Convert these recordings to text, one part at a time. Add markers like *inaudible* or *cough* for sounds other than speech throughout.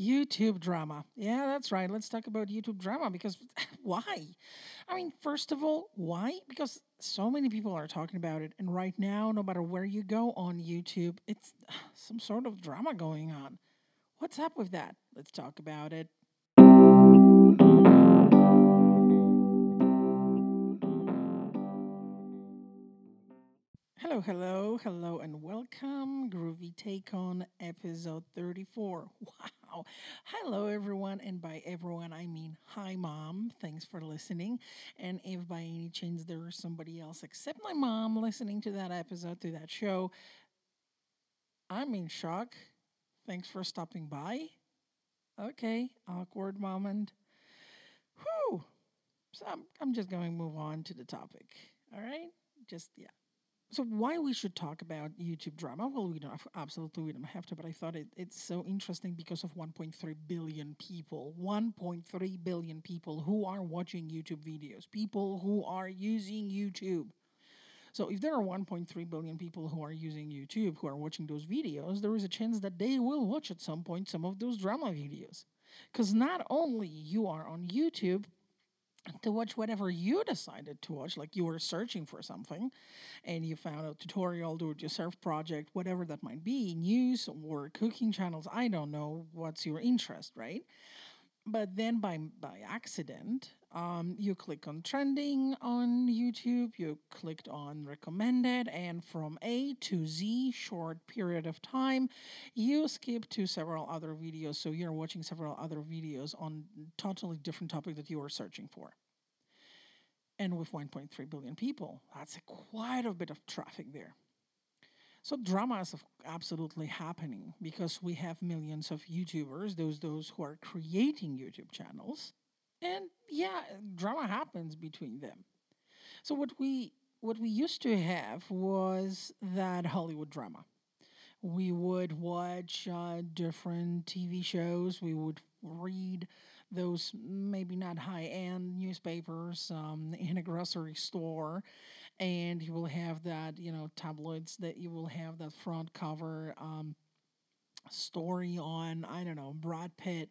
YouTube drama. Yeah, that's right. Let's talk about YouTube drama because *laughs* why? I mean, first of all, why? Because so many people are talking about it. And right now, no matter where you go on YouTube, it's *sighs* some sort of drama going on. What's up with that? Let's talk about it. Hello, hello, hello, and welcome. Groovy Take on episode 34. *laughs* Wow. Hello, everyone. And by everyone, I mean, hi, mom. Thanks for listening. And if by any chance there is somebody else except my mom listening to that episode, to that show, I'm in shock. Thanks for stopping by. Okay, awkward moment. Whew. So I'm, I'm just going to move on to the topic. All right? Just, yeah. So why we should talk about YouTube drama? Well, we don't absolutely we don't have to, but I thought it, it's so interesting because of 1.3 billion people, 1.3 billion people who are watching YouTube videos, people who are using YouTube. So if there are 1.3 billion people who are using YouTube, who are watching those videos, there is a chance that they will watch at some point some of those drama videos. Because not only you are on YouTube, to watch whatever you decided to watch like you were searching for something and you found a tutorial do it yourself project whatever that might be news or cooking channels i don't know what's your interest right but then by by accident um, you click on trending on youtube you clicked on recommended and from a to z short period of time you skip to several other videos. So you're watching several other videos on totally different topic that you are searching for. And with 1.3 billion people that's a quite a bit of traffic there so drama is absolutely happening because we have millions of YouTubers, those those who are creating YouTube channels, and yeah, drama happens between them. So what we what we used to have was that Hollywood drama. We would watch uh, different TV shows. We would read those maybe not high end newspapers um, in a grocery store and you will have that you know tabloids that you will have that front cover um, story on i don't know brad pitt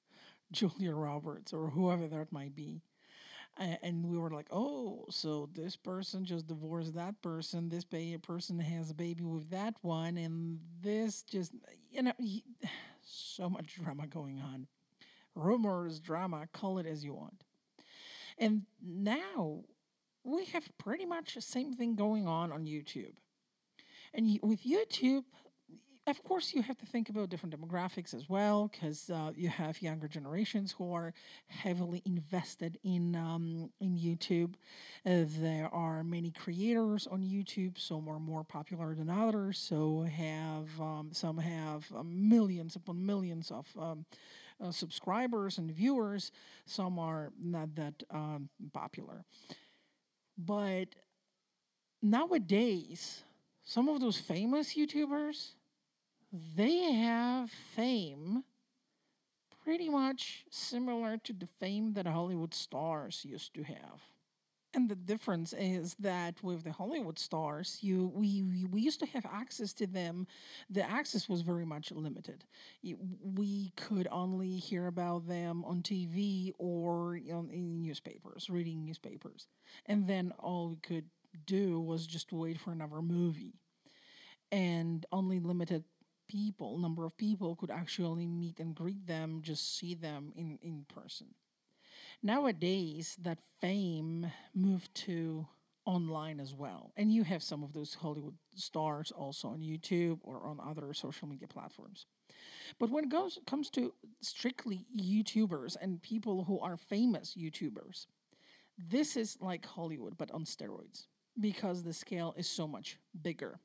*laughs* julia roberts or whoever that might be. And we were like oh so this person just divorced that person. This person has a baby with that one and this just you know *sighs* so much drama going on. Rumors drama call it as you want. And now we have pretty much the same thing going on on YouTube. And with YouTube, of course, you have to think about different demographics as well, because uh, you have younger generations who are heavily invested in um, in YouTube. Uh, there are many creators on YouTube. Some are more popular than others. So have um, some have uh, millions upon millions of um, uh, subscribers and viewers. Some are not that um, popular. But nowadays, some of those famous YouTubers, they have fame pretty much similar to the fame that Hollywood stars used to have. And the difference is that with the Hollywood stars, you we we used to have access to them. The access was very much limited. We could only hear about them on TV or in newspapers, reading newspapers, and then all we could do was just wait for another movie. And only limited people, number of people, could actually meet and greet them, just see them in in person. Nowadays, that fame moved to online as well. And you have some of those Hollywood stars also on YouTube or on other social media platforms. But when it goes, comes to strictly YouTubers and people who are famous YouTubers, this is like Hollywood, but on steroids because the scale is so much bigger.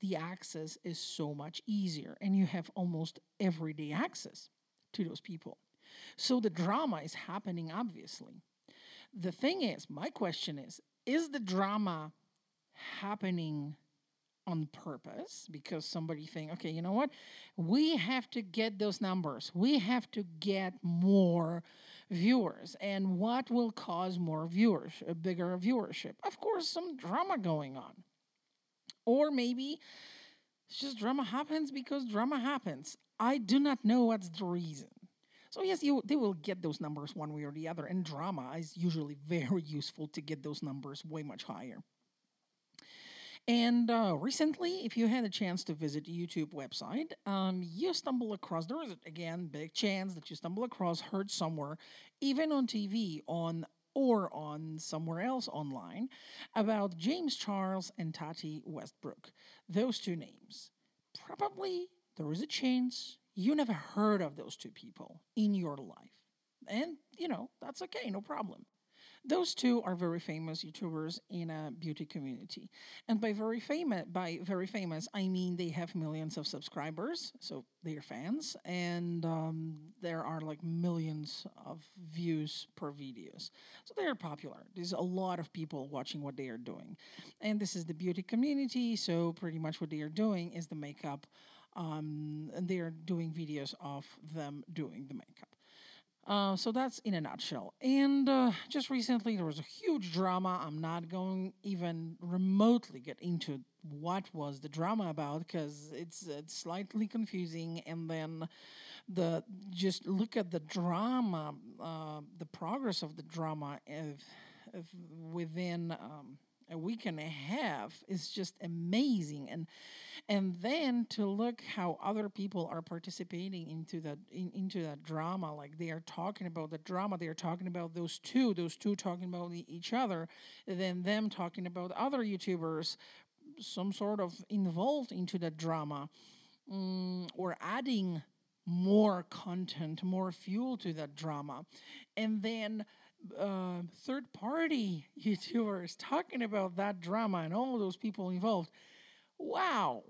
The access is so much easier, and you have almost everyday access to those people. So the drama is happening, obviously. The thing is, my question is is the drama happening on purpose? Because somebody think okay you know what? We have to get those numbers. We have to get more viewers. And what will cause more viewers a bigger viewership? Of course some drama going on. Or maybe it's just drama happens because drama happens. I do not know what's the reason So yes, you they will get those numbers one way or the other. And drama is usually *laughs* very useful to get those numbers way much higher. And uh, recently, if you had a chance to visit YouTube website, um, you stumble across, there is again big chance that you stumble across, heard somewhere, even on TV, on or on somewhere else online, about James Charles and Tati Westbrook. Those two names. Probably there is a chance you never heard of those two people in your life. And, you know, that's okay, no problem. Those two are very famous YouTubers in a beauty community, and by very famous, by very famous, I mean they have millions of subscribers, so they're fans, and um, there are like millions of views per videos, so they are popular. There's a lot of people watching what they are doing, and this is the beauty community. So pretty much what they are doing is the makeup. Um, and they are doing videos of them doing the makeup. Uh, so that's in a nutshell. And uh, just recently, there was a huge drama. I'm not going even remotely get into what was the drama about because it's it's slightly confusing. And then the just look at the drama, uh, the progress of the drama if, if within. Um, a week and a half is just amazing and and then to look how other people are participating into that in, into that drama like they are talking about the drama they are talking about those two those two talking about each other then them talking about other youtubers some sort of involved into that drama um, or adding more content more fuel to that drama and then uh, third party *laughs* YouTubers talking about that drama and all those people involved. Wow.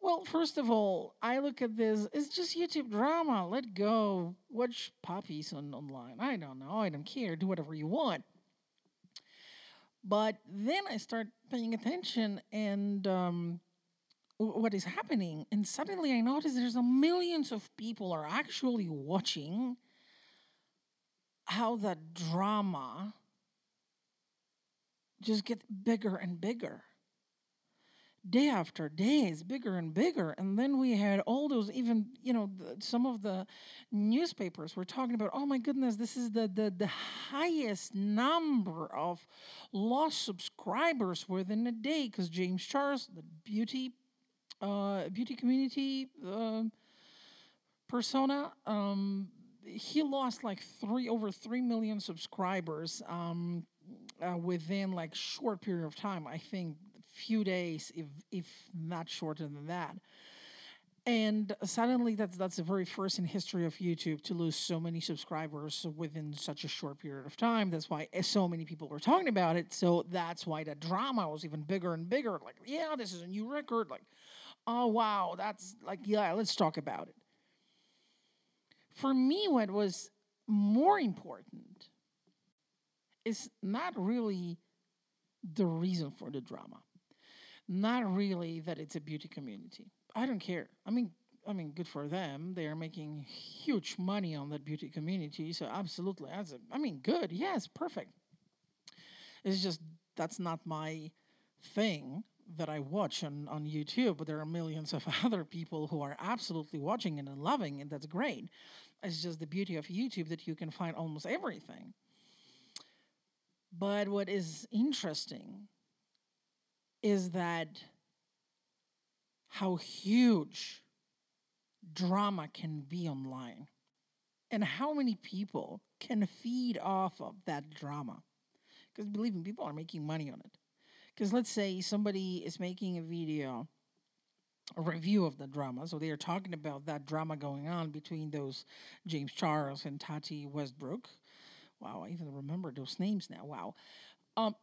Well, first of all, I look at this, it's just YouTube drama. Let go. Watch puppies on online. I don't know. I don't care. Do whatever you want. But then I start paying attention and um, what is happening. And suddenly I notice there's a millions of people are actually watching how the drama just gets bigger and bigger. Day after day is bigger and bigger. And then we had all those, even, you know, the, some of the newspapers were talking about, oh my goodness, this is the, the, the highest number of lost subscribers within a day because James Charles, the beauty, uh, beauty community uh, persona, um, he lost like three over three million subscribers um, uh, within like short period of time. I think few days, if if not shorter than that. And suddenly, that's that's the very first in history of YouTube to lose so many subscribers within such a short period of time. That's why eh, so many people were talking about it. So that's why the drama was even bigger and bigger. Like, yeah, this is a new record. Like, oh wow, that's like, yeah, let's talk about it for me, what was more important is not really the reason for the drama, not really that it's a beauty community. I don't care. I mean, I mean, good for them. They are making huge money on that beauty community. So absolutely, as a, I mean, good. Yes, perfect. It's just that's not my thing that I watch on, on YouTube, but there are millions of *laughs* other people who are absolutely watching it and loving it. That's great. It's just the beauty of YouTube that you can find almost everything. But what is interesting is that how huge drama can be online and how many people can feed off of that drama. Because believe me, people are making money on it. Because let's say somebody is making a video, a review of the drama. So they are talking about that drama going on between those James Charles and Tati Westbrook. Wow, I even remember those names now. Wow. Um,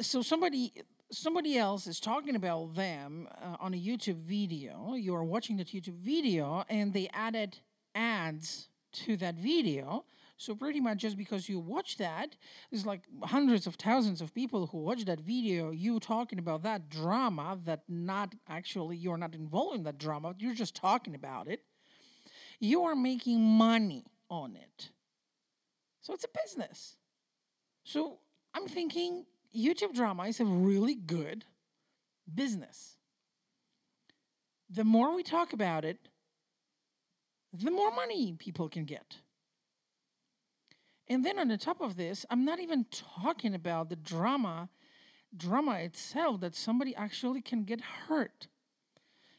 so somebody somebody else is talking about them uh, on a YouTube video. You are watching that YouTube video, and they added ads to that video. So pretty much just because you watch that, there's like hundreds of thousands of people who watch that video, you talking about that drama that not actually you're not involved in that drama, you're just talking about it. You are making money on it. So it's a business. So I'm thinking YouTube drama is a really good business. The more we talk about it, the more money people can get And then on the top of this, I'm not even talking about the drama, drama itself that somebody actually can get hurt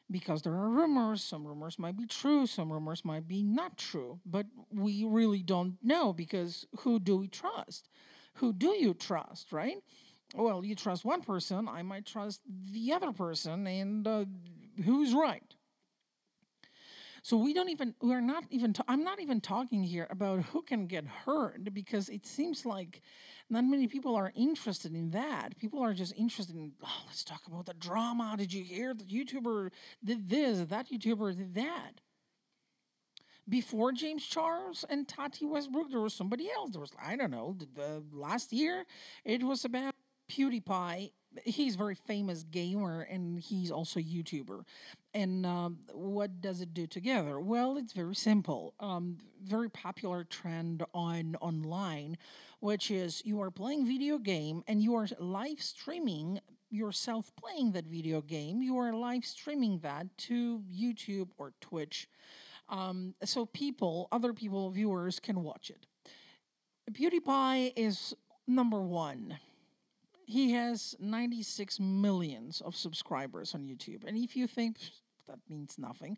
because there are rumors. Some rumors might be true, some rumors might be not true, but we really don't know because who do we trust? Who do you trust, right? Well, you trust one person, I might trust the other person, and uh, who's right? So we don't even, we're not even, ta- I'm not even talking here about who can get hurt because it seems like not many people are interested in that. People are just interested in, oh, let's talk about the drama. Did you hear the YouTuber did this, that YouTuber did that? Before James Charles and Tati Westbrook, there was somebody else. There was, I don't know, the, the last year it was about PewDiePie. He's a very famous gamer and he's also a YouTuber. And um, what does it do together? Well, it's very simple. Um, very popular trend on online, which is you are playing video game and you are live streaming yourself playing that video game. You are live streaming that to YouTube or Twitch, um, so people, other people, viewers can watch it. PewDiePie is number one he has 96 millions of subscribers on YouTube. And if you think that means nothing,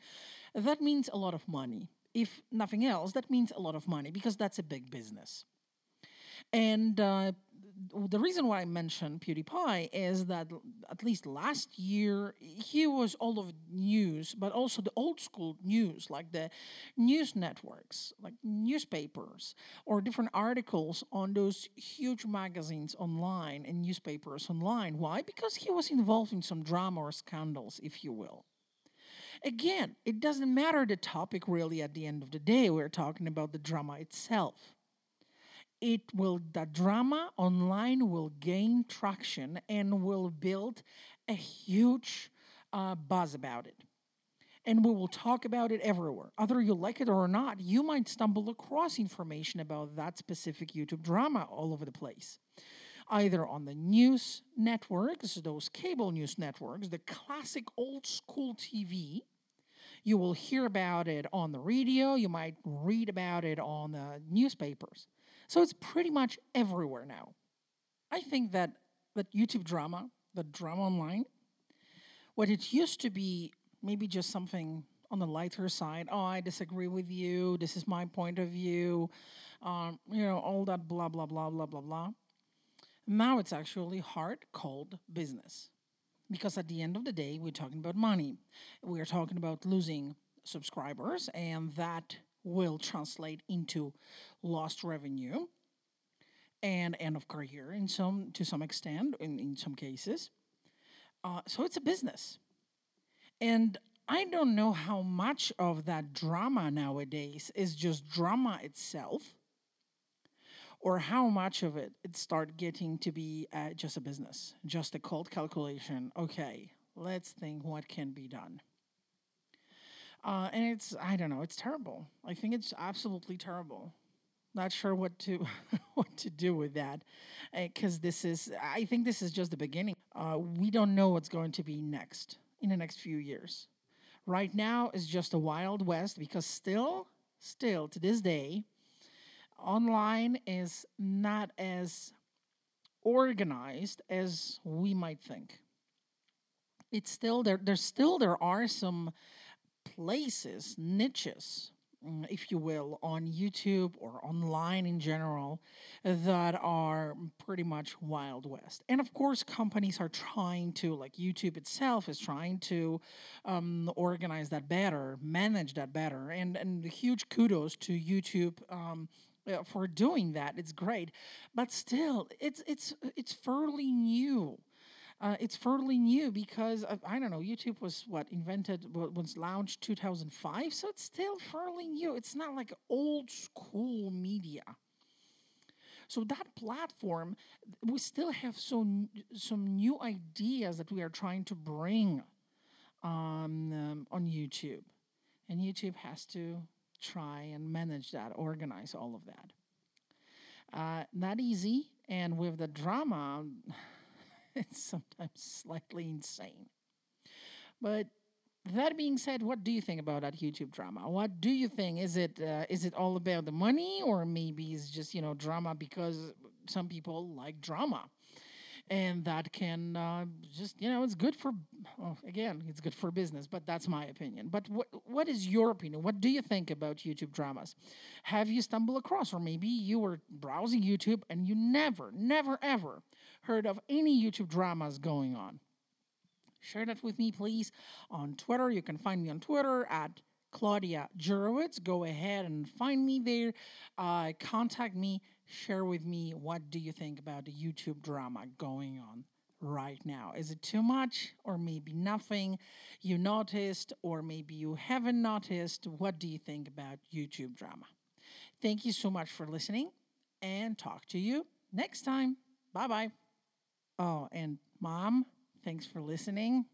that means a lot of money. If nothing else, that means a lot of money because that's a big business. And uh, the reason why I mention PewDiePie is that at least last year he was all of news, but also the old school news, like the news networks, like newspapers, or different articles on those huge magazines online and newspapers online. Why? Because he was involved in some drama or scandals, if you will. Again, it doesn't matter the topic really at the end of the day. We're talking about the drama itself it will the drama online will gain traction and will build a huge uh, buzz about it. And we will talk about it everywhere. Either you like it or not you might stumble across information about that specific youtube drama all over the place. Either on the news networks those cable news networks the classic old school tv you will hear about it on the radio you might read about it on the newspapers so it's pretty much everywhere now. I think that that YouTube drama, the drama online, what it used to be maybe just something on the lighter side. Oh, I disagree with you. This is my point of view. Um, you know, all that blah blah blah blah blah blah. Now it's actually hard, cold business. Because at the end of the day, we're talking about money. We're talking about losing subscribers, and that will translate into lost revenue and end of career in some to some extent in, in some cases. Uh, so it's a business. And i don't know how much of that drama nowadays is just drama itself or how much of it it start getting to be uh, just a business just a cold calculation. Okay let's think what can be done uh, and it's I don't know, it's terrible. I think it's absolutely terrible. Not sure what to *laughs* what to do with that, because uh, this is I think this is just the beginning. Uh, we don't know what's going to be next in the next few years. Right now is just a wild west because still, still to this day, online is not as organized as we might think. It's still there. There's still there are some places, niches, mm, if you will, on YouTube or online in general that are pretty much Wild West. And of course, companies are trying to, like YouTube itself is trying to um, organize that better, manage that better. And, and huge kudos to YouTube. Um, for doing that, it's great, but still, it's it's it's fairly new uh, it's fairly new because of, I don't know. YouTube was what invented was launched 2005, so it's still fairly new. It's not like old school media. So that platform, we still have some some new ideas that we are trying to bring um, on YouTube, and YouTube has to try and manage that, organize all of that. Uh, not easy, and with the drama. *laughs* it's sometimes slightly insane. But that being said, what do you think about that YouTube drama? What do you think? Is it uh, is it all about the money, or maybe it's just you know drama because some people like drama, and that can uh, just you know it's good for oh, again it's good for business, but that's my opinion. But what what is your opinion? What do you think about YouTube dramas? Have you stumbled across, or maybe you were browsing YouTube and you never, never, ever heard of any YouTube dramas going on? Share that with me, please, on Twitter. You can find me on Twitter at Claudia Jurowitz. Go ahead and find me there. Uh, contact me. Share with me what do you think about the YouTube drama going on right now. Is it too much or maybe nothing you noticed or maybe you haven't noticed? What do you think about YouTube drama? Thank you so much for listening and talk to you next time. Bye bye. Oh, and mom, Thanks for listening.